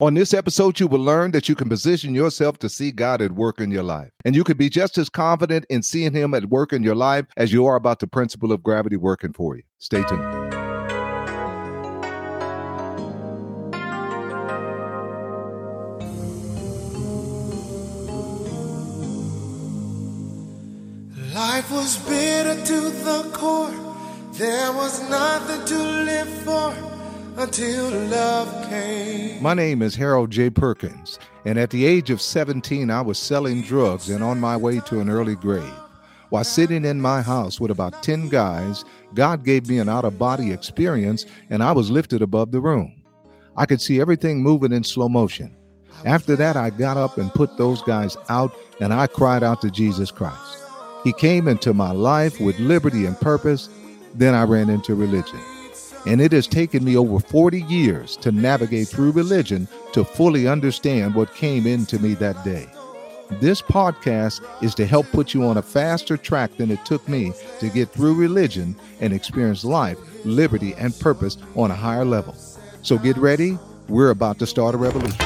On this episode, you will learn that you can position yourself to see God at work in your life. And you can be just as confident in seeing Him at work in your life as you are about the principle of gravity working for you. Stay tuned. Life was bitter to the core. There was nothing to live for until love came. My name is Harold J. Perkins, and at the age of 17, I was selling drugs and on my way to an early grave. While sitting in my house with about 10 guys, God gave me an out of body experience, and I was lifted above the room. I could see everything moving in slow motion. After that, I got up and put those guys out, and I cried out to Jesus Christ. He came into my life with liberty and purpose. Then I ran into religion. And it has taken me over 40 years to navigate through religion to fully understand what came into me that day. This podcast is to help put you on a faster track than it took me to get through religion and experience life, liberty, and purpose on a higher level. So get ready. We're about to start a revolution.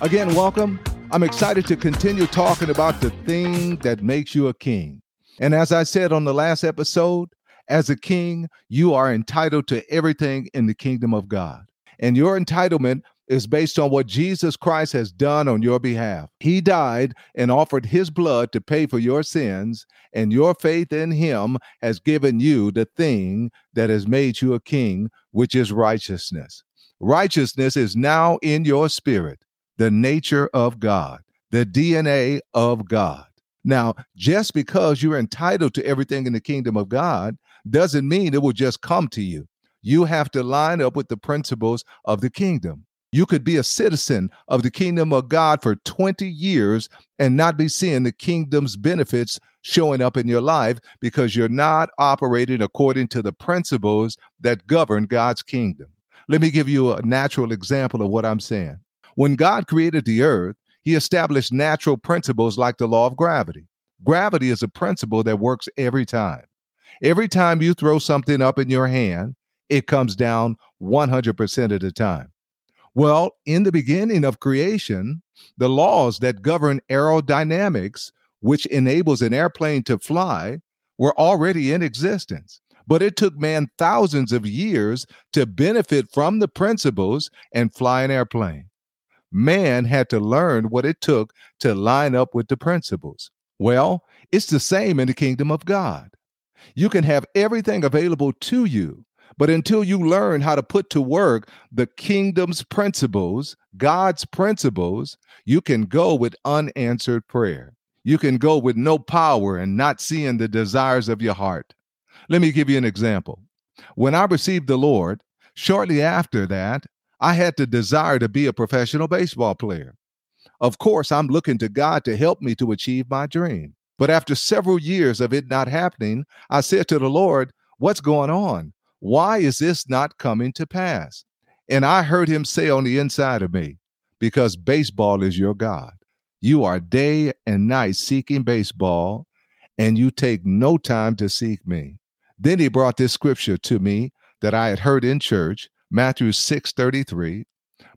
Again, welcome. I'm excited to continue talking about the thing that makes you a king. And as I said on the last episode, as a king, you are entitled to everything in the kingdom of God. And your entitlement is based on what Jesus Christ has done on your behalf. He died and offered his blood to pay for your sins, and your faith in him has given you the thing that has made you a king, which is righteousness. Righteousness is now in your spirit the nature of God, the DNA of God. Now, just because you're entitled to everything in the kingdom of God doesn't mean it will just come to you. You have to line up with the principles of the kingdom. You could be a citizen of the kingdom of God for 20 years and not be seeing the kingdom's benefits showing up in your life because you're not operating according to the principles that govern God's kingdom. Let me give you a natural example of what I'm saying. When God created the earth, he established natural principles like the law of gravity. Gravity is a principle that works every time. Every time you throw something up in your hand, it comes down 100% of the time. Well, in the beginning of creation, the laws that govern aerodynamics, which enables an airplane to fly, were already in existence. But it took man thousands of years to benefit from the principles and fly an airplane man had to learn what it took to line up with the principles. Well, it's the same in the kingdom of God. You can have everything available to you, but until you learn how to put to work the kingdom's principles, God's principles, you can go with unanswered prayer. You can go with no power and not seeing the desires of your heart. Let me give you an example. When I received the Lord, shortly after that, I had the desire to be a professional baseball player. Of course, I'm looking to God to help me to achieve my dream. But after several years of it not happening, I said to the Lord, What's going on? Why is this not coming to pass? And I heard him say on the inside of me, Because baseball is your God. You are day and night seeking baseball, and you take no time to seek me. Then he brought this scripture to me that I had heard in church Matthew 6 33.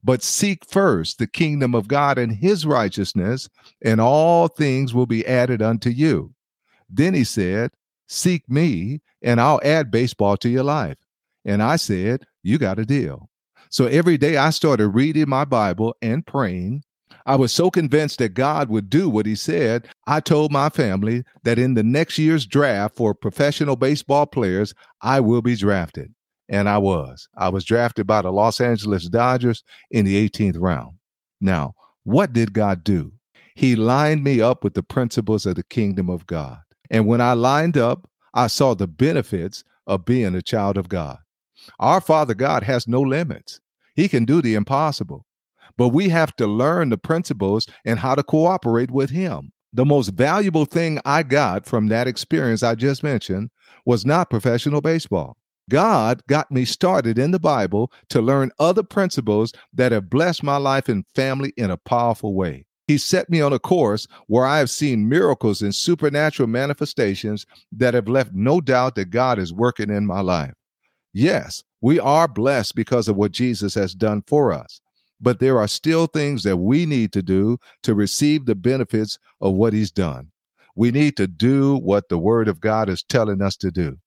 But seek first the kingdom of God and his righteousness, and all things will be added unto you. Then he said, Seek me, and I'll add baseball to your life. And I said, You got a deal. So every day I started reading my Bible and praying. I was so convinced that God would do what he said. I told my family that in the next year's draft for professional baseball players, I will be drafted. And I was. I was drafted by the Los Angeles Dodgers in the 18th round. Now, what did God do? He lined me up with the principles of the kingdom of God. And when I lined up, I saw the benefits of being a child of God. Our Father God has no limits, He can do the impossible. But we have to learn the principles and how to cooperate with Him. The most valuable thing I got from that experience I just mentioned was not professional baseball. God got me started in the Bible to learn other principles that have blessed my life and family in a powerful way. He set me on a course where I have seen miracles and supernatural manifestations that have left no doubt that God is working in my life. Yes, we are blessed because of what Jesus has done for us, but there are still things that we need to do to receive the benefits of what He's done. We need to do what the Word of God is telling us to do,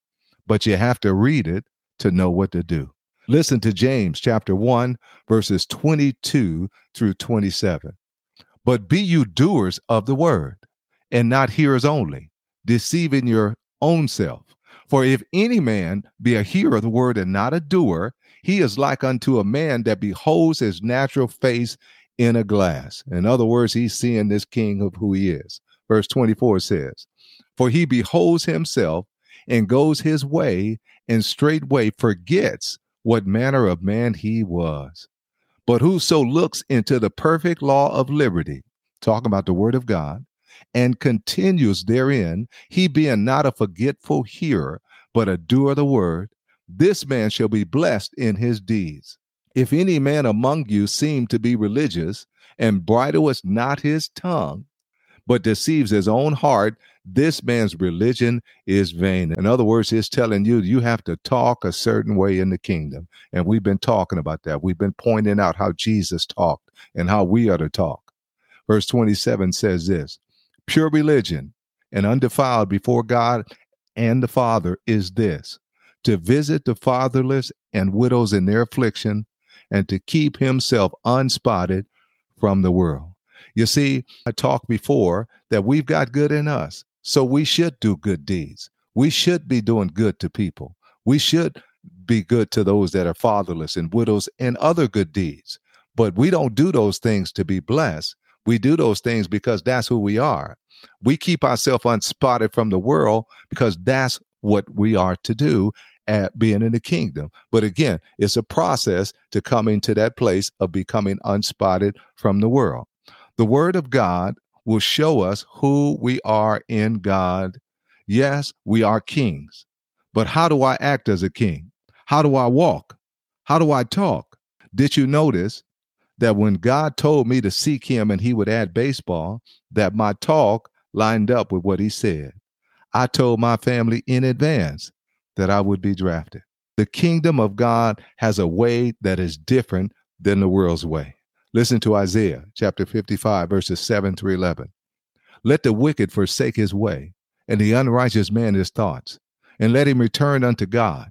but you have to read it to know what to do. Listen to James chapter 1, verses 22 through 27. But be you doers of the word, and not hearers only, deceiving your own self. For if any man be a hearer of the word and not a doer, he is like unto a man that beholds his natural face in a glass. In other words, he's seeing this king of who he is. Verse 24 says, For he beholds himself and goes his way, and straightway forgets what manner of man he was. But whoso looks into the perfect law of liberty, talking about the word of God, and continues therein, he being not a forgetful hearer, but a doer of the word, this man shall be blessed in his deeds. If any man among you seem to be religious, and bridleth not his tongue, but deceives his own heart, this man's religion is vain. In other words, he's telling you you have to talk a certain way in the kingdom. And we've been talking about that. We've been pointing out how Jesus talked and how we are to talk. Verse 27 says this pure religion and undefiled before God and the Father is this to visit the fatherless and widows in their affliction and to keep himself unspotted from the world. You see, I talked before that we've got good in us. So we should do good deeds. We should be doing good to people. We should be good to those that are fatherless and widows and other good deeds. But we don't do those things to be blessed. We do those things because that's who we are. We keep ourselves unspotted from the world because that's what we are to do at being in the kingdom. But again, it's a process to coming to that place of becoming unspotted from the world. The word of God will show us who we are in God. Yes, we are kings, but how do I act as a king? How do I walk? How do I talk? Did you notice that when God told me to seek him and he would add baseball, that my talk lined up with what he said? I told my family in advance that I would be drafted. The kingdom of God has a way that is different than the world's way. Listen to Isaiah chapter 55, verses 7 through 11. Let the wicked forsake his way, and the unrighteous man his thoughts, and let him return unto God,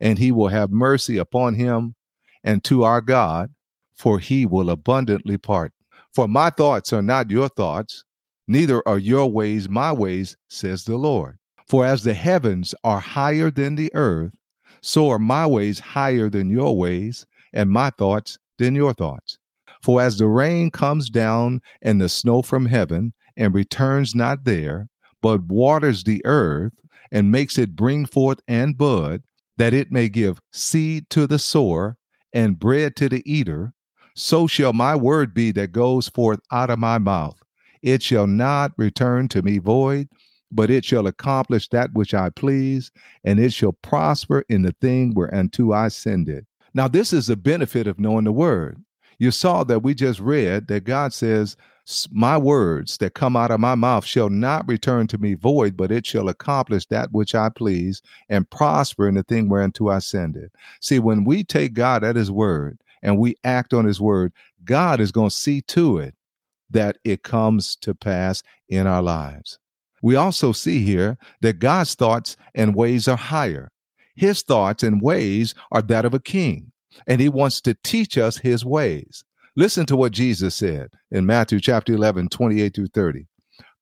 and he will have mercy upon him and to our God, for he will abundantly pardon. For my thoughts are not your thoughts, neither are your ways my ways, says the Lord. For as the heavens are higher than the earth, so are my ways higher than your ways, and my thoughts than your thoughts. For as the rain comes down and the snow from heaven, and returns not there, but waters the earth, and makes it bring forth and bud, that it may give seed to the sower and bread to the eater, so shall my word be that goes forth out of my mouth. It shall not return to me void, but it shall accomplish that which I please, and it shall prosper in the thing whereunto I send it. Now, this is the benefit of knowing the word you saw that we just read that God says, My words that come out of my mouth shall not return to me void, but it shall accomplish that which I please and prosper in the thing whereunto I send it. See, when we take God at his word and we act on his word, God is going to see to it that it comes to pass in our lives. We also see here that God's thoughts and ways are higher. His thoughts and ways are that of a king and he wants to teach us his ways. Listen to what Jesus said in Matthew chapter 11, 28 through 30.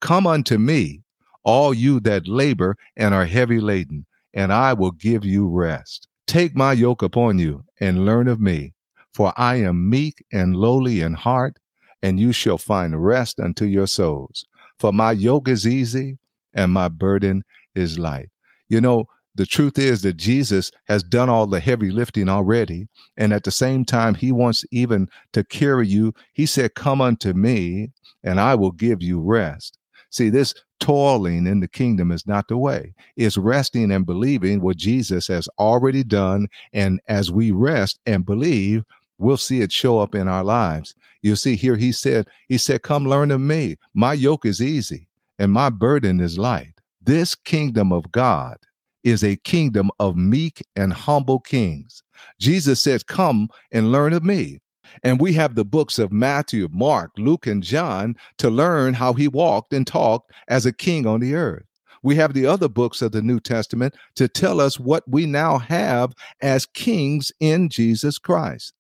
Come unto me, all you that labor and are heavy laden, and I will give you rest. Take my yoke upon you and learn of me, for I am meek and lowly in heart, and you shall find rest unto your souls. For my yoke is easy and my burden is light. You know, the truth is that Jesus has done all the heavy lifting already. And at the same time, he wants even to carry you. He said, Come unto me, and I will give you rest. See, this toiling in the kingdom is not the way. It's resting and believing what Jesus has already done. And as we rest and believe, we'll see it show up in our lives. You see, here he said, He said, Come learn of me. My yoke is easy and my burden is light. This kingdom of God is a kingdom of meek and humble kings. Jesus said, Come and learn of me. And we have the books of Matthew, Mark, Luke, and John to learn how he walked and talked as a king on the earth. We have the other books of the New Testament to tell us what we now have as kings in Jesus Christ.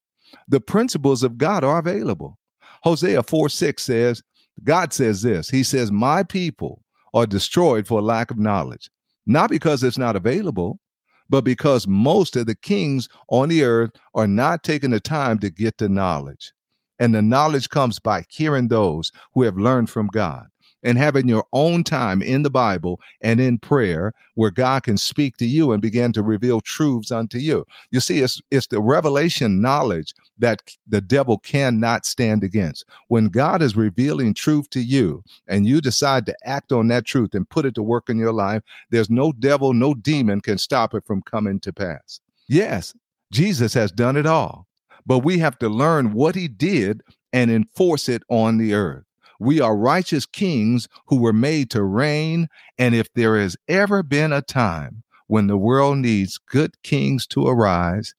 The principles of God are available. Hosea 4 6 says, God says this He says, My people are destroyed for lack of knowledge, not because it's not available, but because most of the kings on the earth are not taking the time to get the knowledge. And the knowledge comes by hearing those who have learned from God and having your own time in the Bible and in prayer where God can speak to you and begin to reveal truths unto you. You see, it's, it's the revelation knowledge that the devil cannot stand against. When God is revealing truth to you and you decide to act on that truth and put it to work in your life, there's no devil, no demon can stop it from coming to pass. Yes, Jesus has done it all, but we have to learn what he did and enforce it on the earth. We are righteous kings who were made to reign. And if there has ever been a time when the world needs good kings to arise,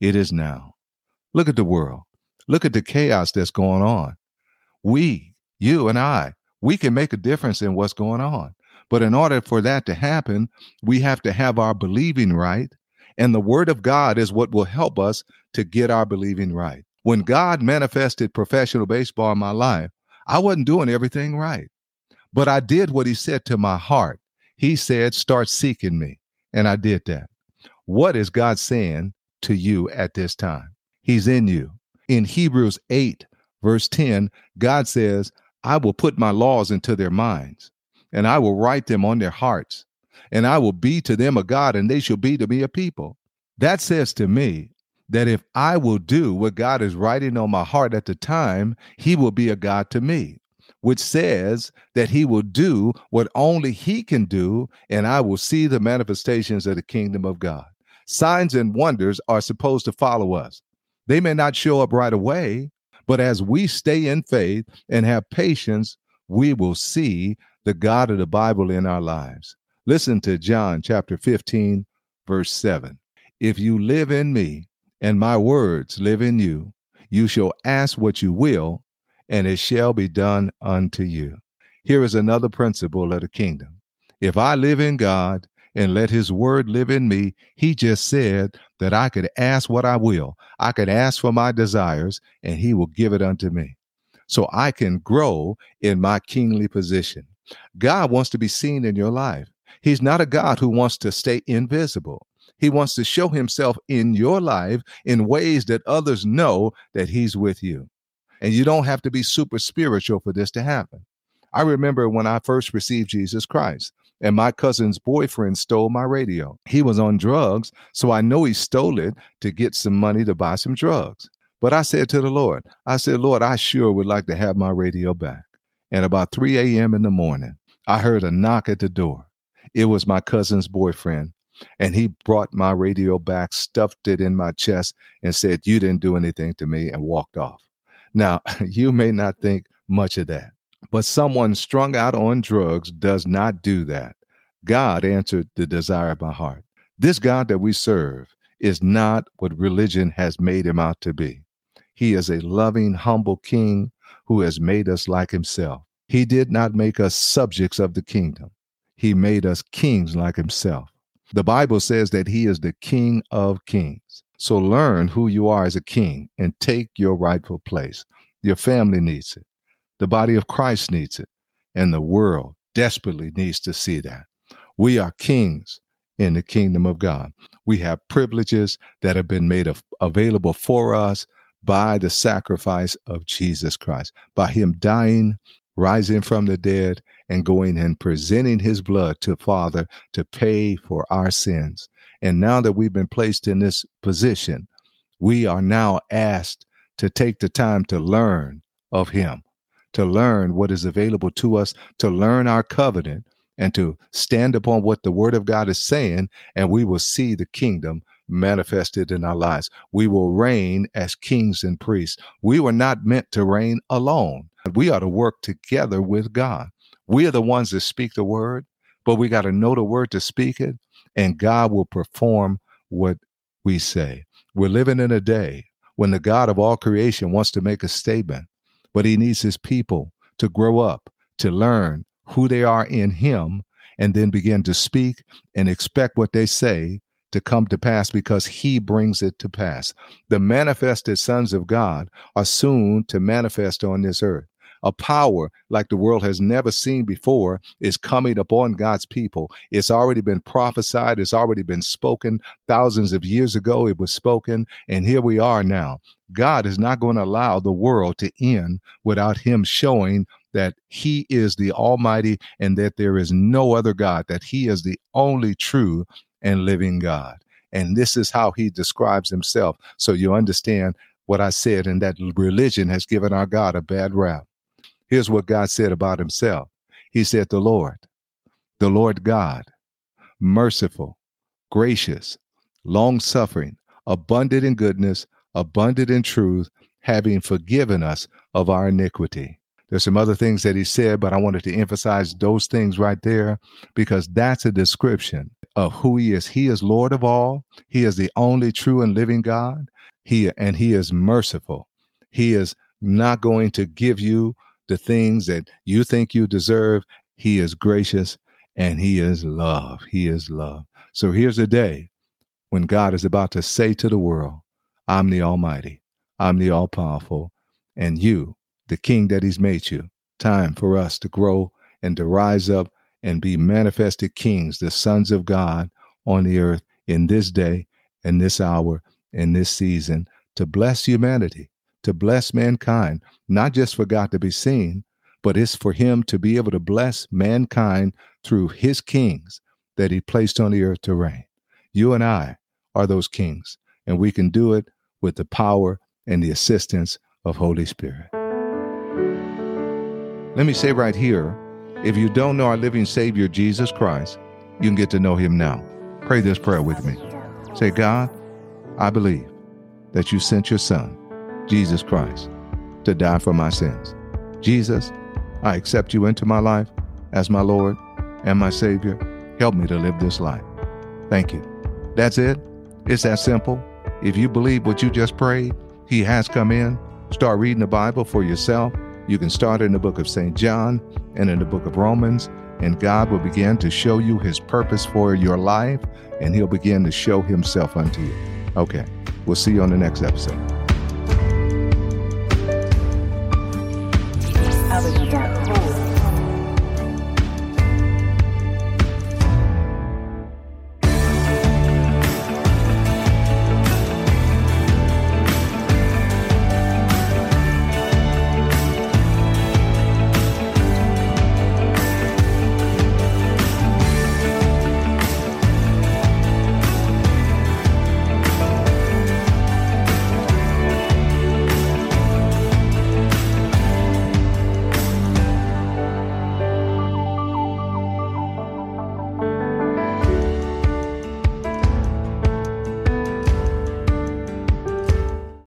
it is now. Look at the world. Look at the chaos that's going on. We, you and I, we can make a difference in what's going on. But in order for that to happen, we have to have our believing right. And the word of God is what will help us to get our believing right. When God manifested professional baseball in my life, I wasn't doing everything right, but I did what he said to my heart. He said, Start seeking me. And I did that. What is God saying to you at this time? He's in you. In Hebrews 8, verse 10, God says, I will put my laws into their minds, and I will write them on their hearts, and I will be to them a God, and they shall be to me a people. That says to me that if I will do what God is writing on my heart at the time, He will be a God to me, which says that He will do what only He can do, and I will see the manifestations of the kingdom of God. Signs and wonders are supposed to follow us. They may not show up right away, but as we stay in faith and have patience, we will see the God of the Bible in our lives. Listen to John chapter 15, verse 7. If you live in me and my words live in you, you shall ask what you will, and it shall be done unto you. Here is another principle of the kingdom. If I live in God and let his word live in me, he just said that I could ask what I will. I could ask for my desires, and he will give it unto me. So I can grow in my kingly position. God wants to be seen in your life. He's not a God who wants to stay invisible. He wants to show himself in your life in ways that others know that he's with you. And you don't have to be super spiritual for this to happen. I remember when I first received Jesus Christ and my cousin's boyfriend stole my radio. He was on drugs, so I know he stole it to get some money to buy some drugs. But I said to the Lord, I said, Lord, I sure would like to have my radio back. And about 3 a.m. in the morning, I heard a knock at the door. It was my cousin's boyfriend and he brought my radio back, stuffed it in my chest, and said, You didn't do anything to me, and walked off. Now, you may not think much of that, but someone strung out on drugs does not do that. God answered the desire of my heart. This God that we serve is not what religion has made him out to be. He is a loving, humble king who has made us like himself. He did not make us subjects of the kingdom, he made us kings like himself. The Bible says that he is the King of kings. So learn who you are as a king and take your rightful place. Your family needs it. The body of Christ needs it. And the world desperately needs to see that. We are kings in the kingdom of God. We have privileges that have been made available for us by the sacrifice of Jesus Christ, by him dying, rising from the dead, and going and presenting his blood to Father to pay for our sins. And now that we've been placed in this position, we are now asked to take the time to learn of him, to learn what is available to us, to learn our covenant, and to stand upon what the word of God is saying, and we will see the kingdom manifested in our lives. We will reign as kings and priests. We were not meant to reign alone. We are to work together with God. We are the ones that speak the word, but we got to know the word to speak it, and God will perform what we say. We're living in a day when the God of all creation wants to make a statement, but he needs his people to grow up, to learn who they are in him, and then begin to speak and expect what they say to come to pass because he brings it to pass. The manifested sons of God are soon to manifest on this earth a power like the world has never seen before is coming upon God's people. It's already been prophesied, it's already been spoken. Thousands of years ago, it was spoken, and here we are now. God is not going to allow the world to end without Him showing that He is the Almighty and that there is no other God, that He is the only true and living God. And this is how He describes Himself. So you understand what I said, and that religion has given our God a bad rap. Here's what God said about himself He said, The Lord, the Lord God, merciful, gracious, long suffering, abundant in goodness, abundant in truth, having forgiven us of our iniquity. There's some other things that he said, but I wanted to emphasize those things right there because that's a description of who he is. He is Lord of all. He is the only true and living God. He and he is merciful. He is not going to give you the things that you think you deserve. He is gracious and He is love. He is love. So here's a day when God is about to say to the world, I'm the Almighty, I'm the All Powerful, and you, the King that He's made you. Time for us to grow and to rise up and be manifested kings, the sons of God on the earth in this day, in this hour, in this season, to bless humanity to bless mankind, not just for God to be seen, but it's for him to be able to bless mankind through his kings that he placed on the earth to reign. You and I are those kings, and we can do it with the power and the assistance of Holy Spirit. Let me say right here if you don't know our living Savior, Jesus Christ, you can get to know him now. Pray this prayer with me. Say, God, I believe that you sent your Son Jesus Christ to die for my sins. Jesus, I accept you into my life as my Lord and my Savior. Help me to live this life. Thank you. That's it. It's that simple. If you believe what you just prayed, He has come in. Start reading the Bible for yourself. You can start in the book of St. John and in the book of Romans, and God will begin to show you His purpose for your life, and He'll begin to show Himself unto you. Okay, we'll see you on the next episode.